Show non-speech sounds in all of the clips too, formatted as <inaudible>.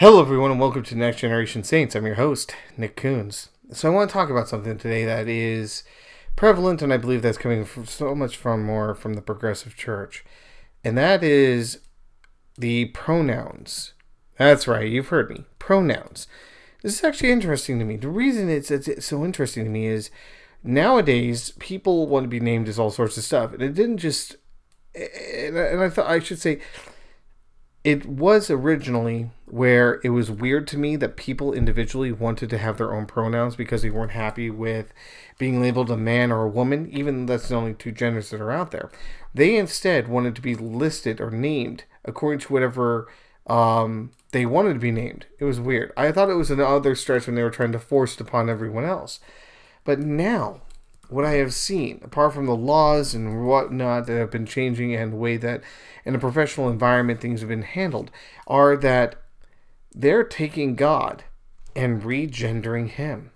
Hello, everyone, and welcome to Next Generation Saints. I'm your host, Nick Coons. So, I want to talk about something today that is prevalent, and I believe that's coming from so much from more from the progressive church, and that is the pronouns. That's right, you've heard me. Pronouns. This is actually interesting to me. The reason it's, it's so interesting to me is nowadays people want to be named as all sorts of stuff, and it didn't just. And I thought I should say it was originally where it was weird to me that people individually wanted to have their own pronouns because they weren't happy with being labeled a man or a woman, even that's the only two genders that are out there. They instead wanted to be listed or named according to whatever um, they wanted to be named. It was weird. I thought it was another stretch when they were trying to force it upon everyone else. But now, what I have seen, apart from the laws and whatnot that have been changing and the way that in a professional environment things have been handled, are that they're taking God and regendering him.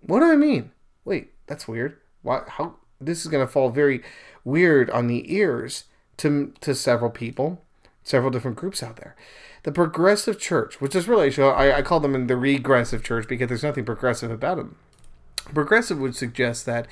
What do I mean? Wait, that's weird. Why how this is gonna fall very weird on the ears to to several people, several different groups out there. The progressive church, which is really I, I call them the regressive church because there's nothing progressive about them Progressive would suggest that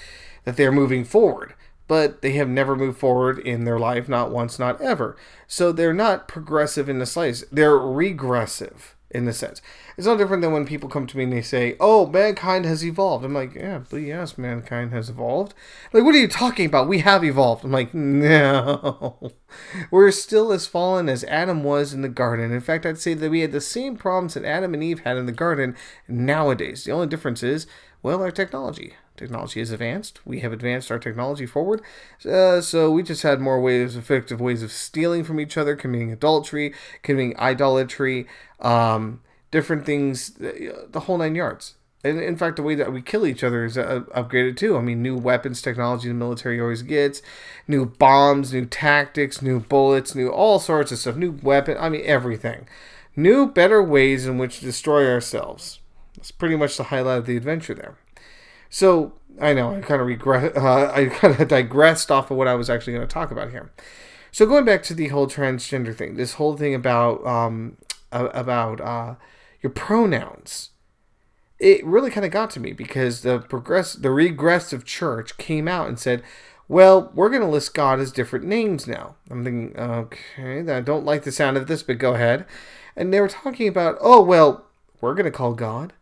that they're moving forward, but they have never moved forward in their life, not once, not ever. So they're not progressive in the slightest. They're regressive in the sense. It's no different than when people come to me and they say, "Oh, mankind has evolved." I'm like, "Yeah, but yes, mankind has evolved." Like, what are you talking about? We have evolved. I'm like, <laughs> "No, we're still as fallen as Adam was in the garden." In fact, I'd say that we had the same problems that Adam and Eve had in the garden nowadays. The only difference is well, our technology. Technology is advanced. We have advanced our technology forward. Uh, so we just had more ways, effective ways of stealing from each other, committing adultery, committing idolatry, um, different things, the whole nine yards. And in fact, the way that we kill each other is uh, upgraded too. I mean, new weapons technology the military always gets, new bombs, new tactics, new bullets, new all sorts of stuff, new weapon. I mean, everything. New, better ways in which to destroy ourselves. That's pretty much the highlight of the adventure there. So I know I kind of regret. Uh, I kind of digressed off of what I was actually going to talk about here. So going back to the whole transgender thing, this whole thing about um, about uh, your pronouns, it really kind of got to me because the progress the regressive church came out and said, "Well, we're going to list God as different names now." I'm thinking, okay, I don't like the sound of this, but go ahead. And they were talking about, oh well, we're going to call God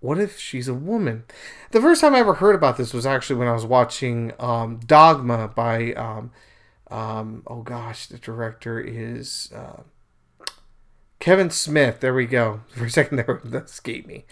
what if she's a woman? The first time I ever heard about this was actually when I was watching um, Dogma by, um, um, oh gosh, the director is uh, Kevin Smith. There we go. <laughs> For a second, that escaped me.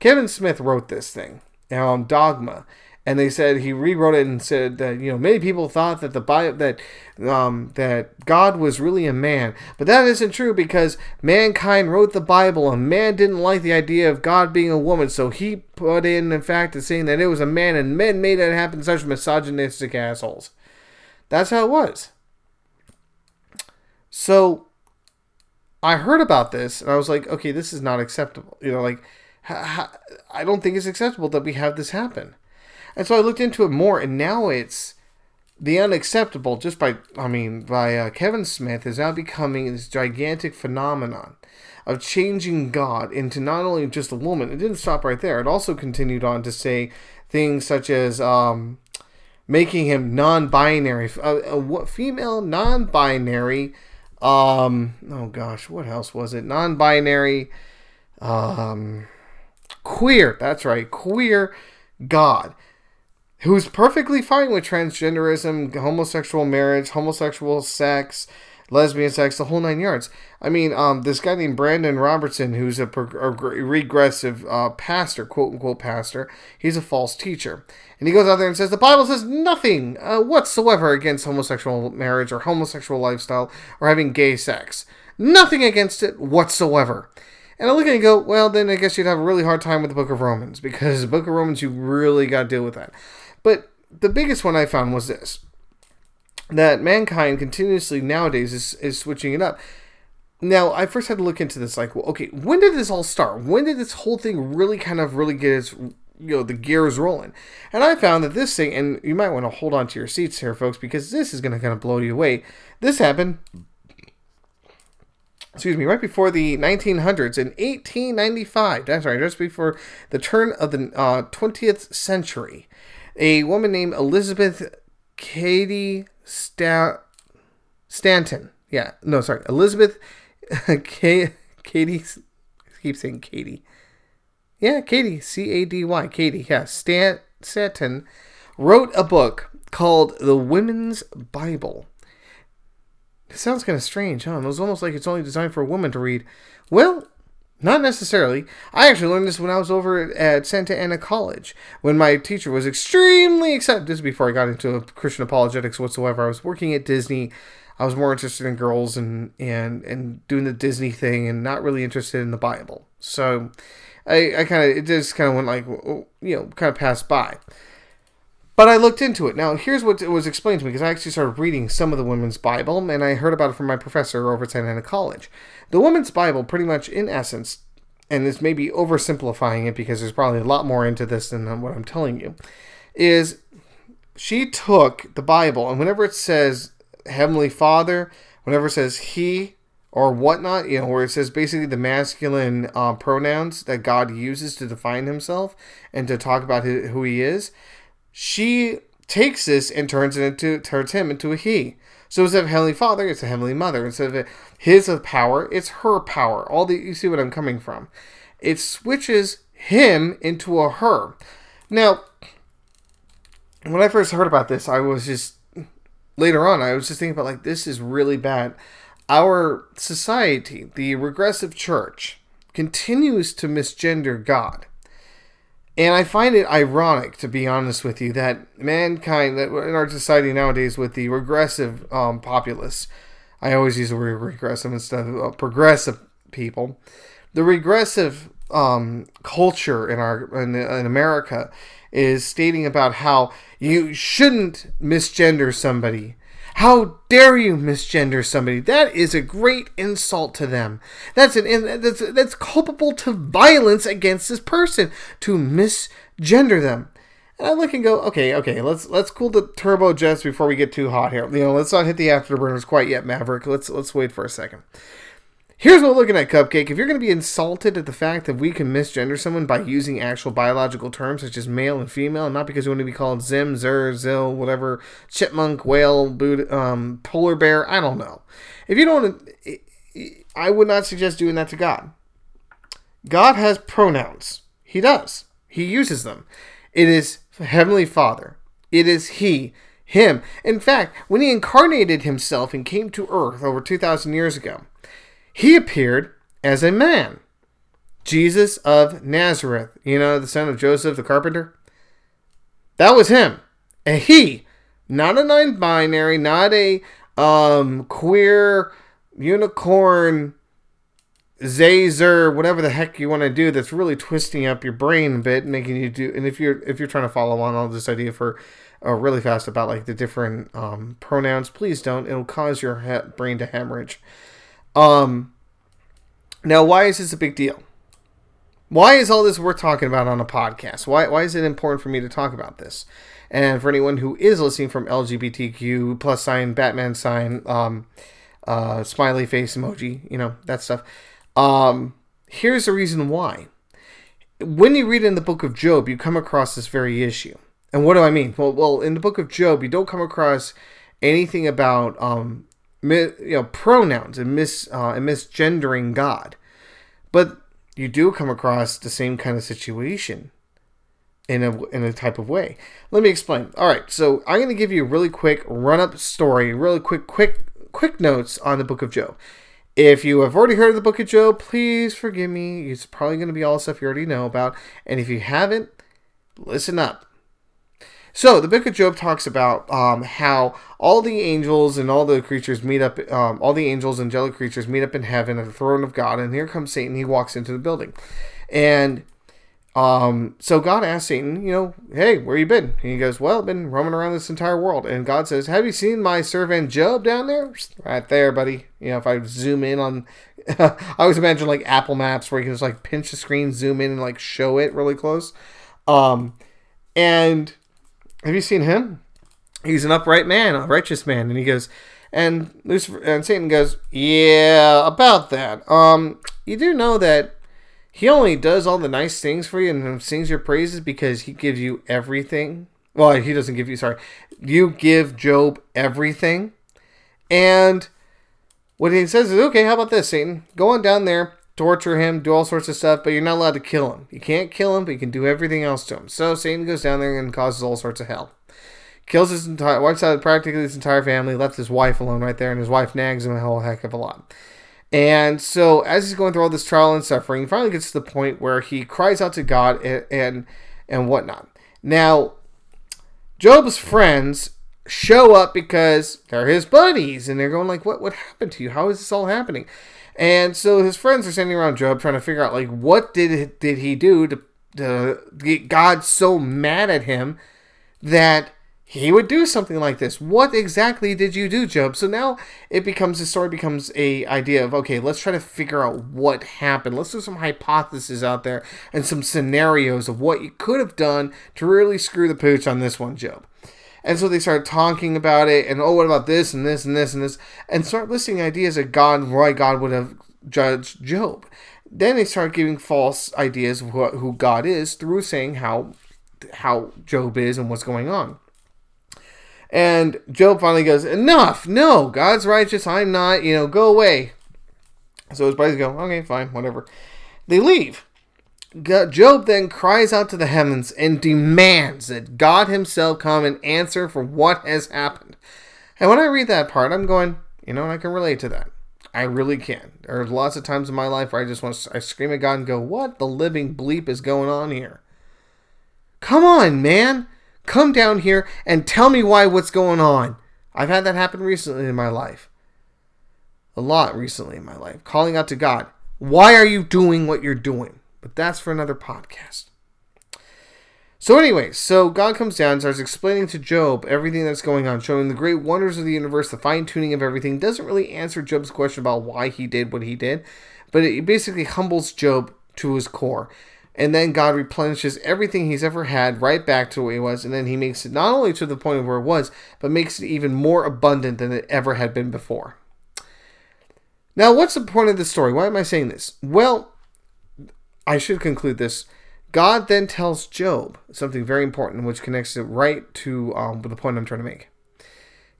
Kevin Smith wrote this thing, um, Dogma, and they said he rewrote it and said that you know many people thought that the Bible that um, that God was really a man, but that isn't true because mankind wrote the Bible and man didn't like the idea of God being a woman, so he put in in fact saying that it was a man and men made it happen. Such misogynistic assholes. That's how it was. So I heard about this and I was like, okay, this is not acceptable. You know, like I don't think it's acceptable that we have this happen. And so I looked into it more, and now it's the unacceptable. Just by I mean by uh, Kevin Smith is now becoming this gigantic phenomenon of changing God into not only just a woman. It didn't stop right there. It also continued on to say things such as um, making him non-binary, uh, uh, female non-binary. Um, oh gosh, what else was it? Non-binary, um, queer. That's right, queer God who's perfectly fine with transgenderism, homosexual marriage, homosexual sex, lesbian sex, the whole nine yards. I mean, um, this guy named Brandan Robertson, who's a, a regressive uh, pastor, quote unquote pastor, he's a false teacher. And he goes out there and says the Bible says nothing uh, whatsoever against homosexual marriage or homosexual lifestyle or having gay sex. Nothing against it whatsoever. And I look at it and go, well, then I guess you'd have a really hard time with the book of Romans because the book of Romans, you really got to deal with that. But the biggest one I found was this that mankind continuously nowadays is, is switching it up. Now, I first had to look into this like, well, okay, when did this all start? When did this whole thing really kind of really get its, you know, the gears rolling? And I found that this thing, and you might want to hold on to your seats here, folks, because this is going to kind of blow you away. This happened excuse me, right before the 1900s in 1895. That's right, just before the turn of the uh, 20th century. A woman named Elizabeth Cady Sta- Stanton. Yeah, no, sorry, Elizabeth <laughs> K- Katie. I keep saying Katie. Yeah, Katie, C A D Y, Katie. Yeah, Stan Stanton wrote a book called The Women's Bible. It sounds kind of strange, huh? It was almost like it's only designed for a woman to read. Well, not necessarily. I actually learned this when I was over at Santa Ana College, when my teacher was extremely excited. This is before I got into Christian apologetics whatsoever. I was working at Disney. I was more interested in girls and and and doing the Disney thing, and not really interested in the Bible. So, I I kind of it just kind of went like you know kind of passed by. But I looked into it. Now, here's what was explained to me because I actually started reading some of the Women's Bible, and I heard about it from my professor over at Santa Ana College. The Women's Bible, pretty much in essence, and this may be oversimplifying it because there's probably a lot more into this than what I'm telling you, is she took the Bible, and whenever it says Heavenly Father, whenever it says He or whatnot, you know, where it says basically the masculine uh, pronouns that God uses to define Himself and to talk about who He is she takes this and turns it into turns him into a he. So instead of heavenly father, it's a heavenly mother. Instead of his power, it's her power. All the you see what I'm coming from. It switches him into a her. Now, when I first heard about this, I was just later on. I was just thinking about like this is really bad. Our society, the regressive church, continues to misgender God. And I find it ironic, to be honest with you, that mankind, that in our society nowadays, with the regressive um, populace, I always use the word regressive instead of uh, progressive people, the regressive um, culture in our in, in America is stating about how you shouldn't misgender somebody how dare you misgender somebody? That is a great insult to them. That's an that's that's culpable to violence against this person to misgender them. And I look and go, okay, okay, let's let's cool the turbo jets before we get too hot here. You know, let's not hit the afterburners quite yet, Maverick. Let's let's wait for a second. Here's what we're looking at, Cupcake. If you're going to be insulted at the fact that we can misgender someone by using actual biological terms such as male and female, and not because you want to be called Zim, Zer, Zil, whatever, chipmunk, whale, boot, um, polar bear, I don't know. If you don't I would not suggest doing that to God. God has pronouns. He does. He uses them. It is Heavenly Father. It is He, Him. In fact, when He incarnated Himself and came to earth over 2,000 years ago, he appeared as a man. Jesus of Nazareth, you know, the son of Joseph the carpenter. That was him. A he, not a non binary, not a um, queer unicorn zazer whatever the heck you want to do that's really twisting up your brain a bit making you do and if you're if you're trying to follow on all this idea for uh, really fast about like the different um, pronouns please don't it'll cause your he- brain to hemorrhage um, now, why is this a big deal? Why is all this worth talking about on a podcast? Why, why is it important for me to talk about this? And for anyone who is listening from LGBTQ plus sign, Batman sign, um, uh, smiley face emoji, you know, that stuff. Um, here's the reason why. When you read in the book of Job, you come across this very issue. And what do I mean? Well, well, in the book of Job, you don't come across anything about um, you know pronouns and mis uh, and misgendering God, but you do come across the same kind of situation in a in a type of way. Let me explain. All right, so I'm going to give you a really quick run up story, really quick quick quick notes on the book of Job. If you have already heard of the book of Job, please forgive me. It's probably going to be all stuff you already know about, and if you haven't, listen up. So the book of Job talks about um, how all the angels and all the creatures meet up, um, all the angels and angelic creatures meet up in heaven at the throne of God, and here comes Satan. He walks into the building, and um, so God asks Satan, you know, hey, where you been? And he goes, well, I've been roaming around this entire world. And God says, have you seen my servant Job down there? Right there, buddy. You know, if I zoom in on, <laughs> I always imagine like Apple Maps where you can just like pinch the screen, zoom in, and like show it really close. Um, and have you seen him? He's an upright man, a righteous man. And he goes, And Lucifer and Satan goes, "Yeah, about that. Um, you do know that he only does all the nice things for you and sings your praises because he gives you everything. Well, he doesn't give you. Sorry, you give Job everything, and." What he says is, okay, how about this, Satan? Go on down there, torture him, do all sorts of stuff, but you're not allowed to kill him. You can't kill him, but you can do everything else to him. So Satan goes down there and causes all sorts of hell. Kills his entire, wipes out practically his entire family, left his wife alone right there, and his wife nags him a whole heck of a lot. And so, as he's going through all this trial and suffering, he finally gets to the point where he cries out to God and and, and whatnot. Now, Job's friends show up because they're his buddies, and they're going like, "What? What happened to you? How is this all happening?" And so his friends are standing around Job trying to figure out like what did did he do to, to get God so mad at him that he would do something like this. What exactly did you do, Job? So now it becomes the story becomes a idea of okay, let's try to figure out what happened. Let's do some hypotheses out there and some scenarios of what you could have done to really screw the pooch on this one, Job. And so they start talking about it, and oh, what about this and this and this and this, and start listing ideas that God, why God would have judged Job. Then they start giving false ideas of who God is through saying how how Job is and what's going on. And Job finally goes, Enough! No, God's righteous, I'm not, you know, go away. So his buddies go, Okay, fine, whatever. They leave. Job then cries out to the heavens and demands that God himself come and answer for what has happened. And when I read that part, I'm going, you know, I can relate to that. I really can. There are lots of times in my life where I just want to I scream at God and go, "What the living bleep is going on here?" Come on, man. Come down here and tell me why what's going on. I've had that happen recently in my life. A lot recently in my life. Calling out to God, "Why are you doing what you're doing?" But that's for another podcast. So, anyway, so God comes down and starts explaining to Job everything that's going on, showing the great wonders of the universe, the fine tuning of everything. Doesn't really answer Job's question about why he did what he did, but it basically humbles Job to his core. And then God replenishes everything he's ever had right back to where he was, and then he makes it not only to the point of where it was, but makes it even more abundant than it ever had been before. Now, what's the point of this story? Why am I saying this? Well, I should conclude this. God then tells Job something very important, which connects it right to um, the point I'm trying to make.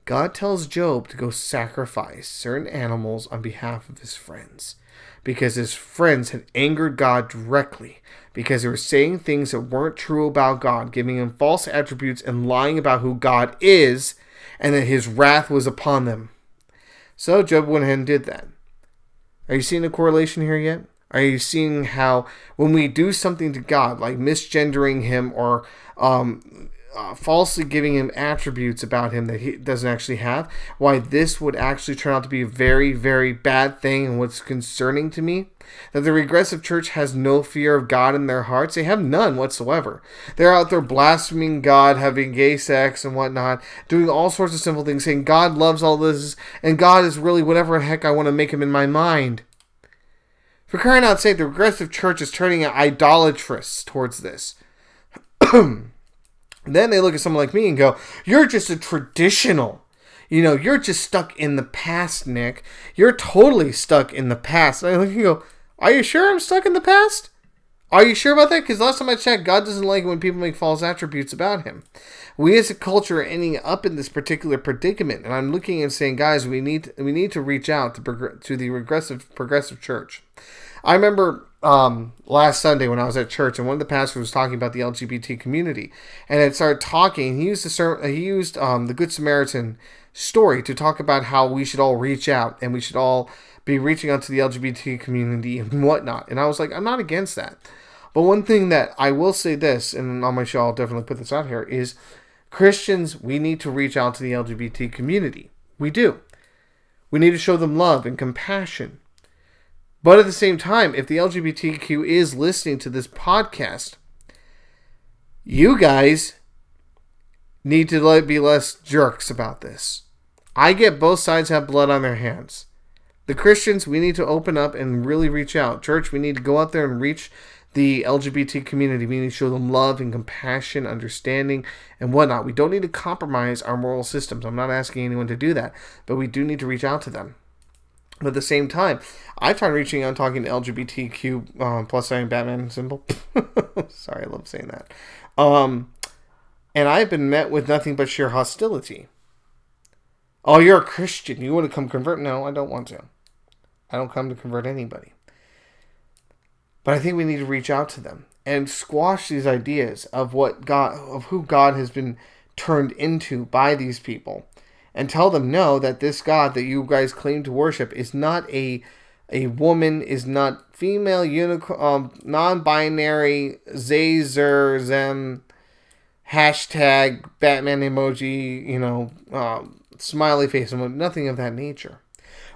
God tells Job to go sacrifice certain animals on behalf of his friends because his friends had angered God directly because they were saying things that weren't true about God, giving him false attributes and lying about who God is, and that his wrath was upon them. So Job went ahead and did that. Are you seeing a correlation here yet? Are you seeing how when we do something to God, like misgendering him or um, uh, falsely giving him attributes about him that he doesn't actually have, why this would actually turn out to be a very, very bad thing and what's concerning to me? That the regressive church has no fear of God in their hearts. They have none whatsoever. They're out there blaspheming God, having gay sex and whatnot, doing all sorts of simple things, saying God loves all this and God is really whatever the heck I want to make him in my mind. For crying out sake, the regressive church is turning idolatrous towards this. <clears throat> then they look at someone like me and go, You're just a traditional. You know, you're just stuck in the past, Nick. You're totally stuck in the past. And I look and go, Are you sure I'm stuck in the past? Are you sure about that? Because last time I checked, God doesn't like when people make false attributes about Him. We as a culture are ending up in this particular predicament, and I'm looking and saying, guys, we need we need to reach out to to the regressive progressive church. I remember um, last Sunday when I was at church, and one of the pastors was talking about the LGBT community, and it started talking. He used the he used um, the Good Samaritan story to talk about how we should all reach out and we should all be reaching out to the LGBT community and whatnot. And I was like, I'm not against that. But one thing that I will say this, and on my show I'll definitely put this out here, is Christians, we need to reach out to the LGBT community. We do. We need to show them love and compassion. But at the same time, if the LGBTQ is listening to this podcast, you guys need to be less jerks about this. I get both sides have blood on their hands. The Christians, we need to open up and really reach out. Church, we need to go out there and reach the LGBT community. We need to show them love and compassion, understanding, and whatnot. We don't need to compromise our moral systems. I'm not asking anyone to do that, but we do need to reach out to them. But at the same time, I've tried reaching out, talking to LGBTQ um, plus sign Batman symbol. <laughs> Sorry, I love saying that. Um, and I've been met with nothing but sheer hostility. Oh, you're a Christian. You want to come convert? No, I don't want to. I don't come to convert anybody. But I think we need to reach out to them and squash these ideas of what God, of who God has been turned into by these people, and tell them no that this God that you guys claim to worship is not a a woman, is not female, unicorn, um, non-binary, Zazer, Zem, hashtag Batman emoji, you know, um, smiley face emoji, nothing of that nature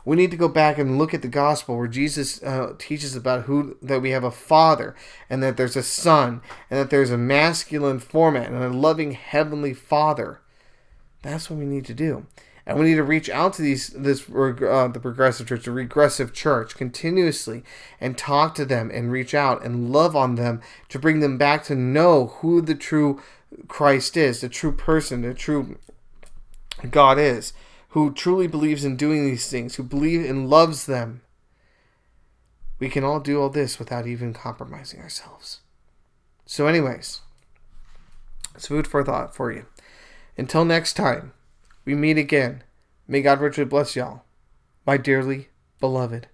we need to go back and look at the gospel where Jesus uh, teaches about who that we have a father and that there's a son and that there's a masculine format and a loving heavenly father. That's what we need to do. And we need to reach out to these this uh, the progressive church, the regressive church, continuously and talk to them and reach out and love on them to bring them back to know who the true Christ is, the true person, the true God is who truly believes in doing these things, who believe and loves them. We can all do all this without even compromising ourselves. So, anyways, it's food for thought for you. Until next time, we meet again. May God richly bless y'all, my dearly beloved.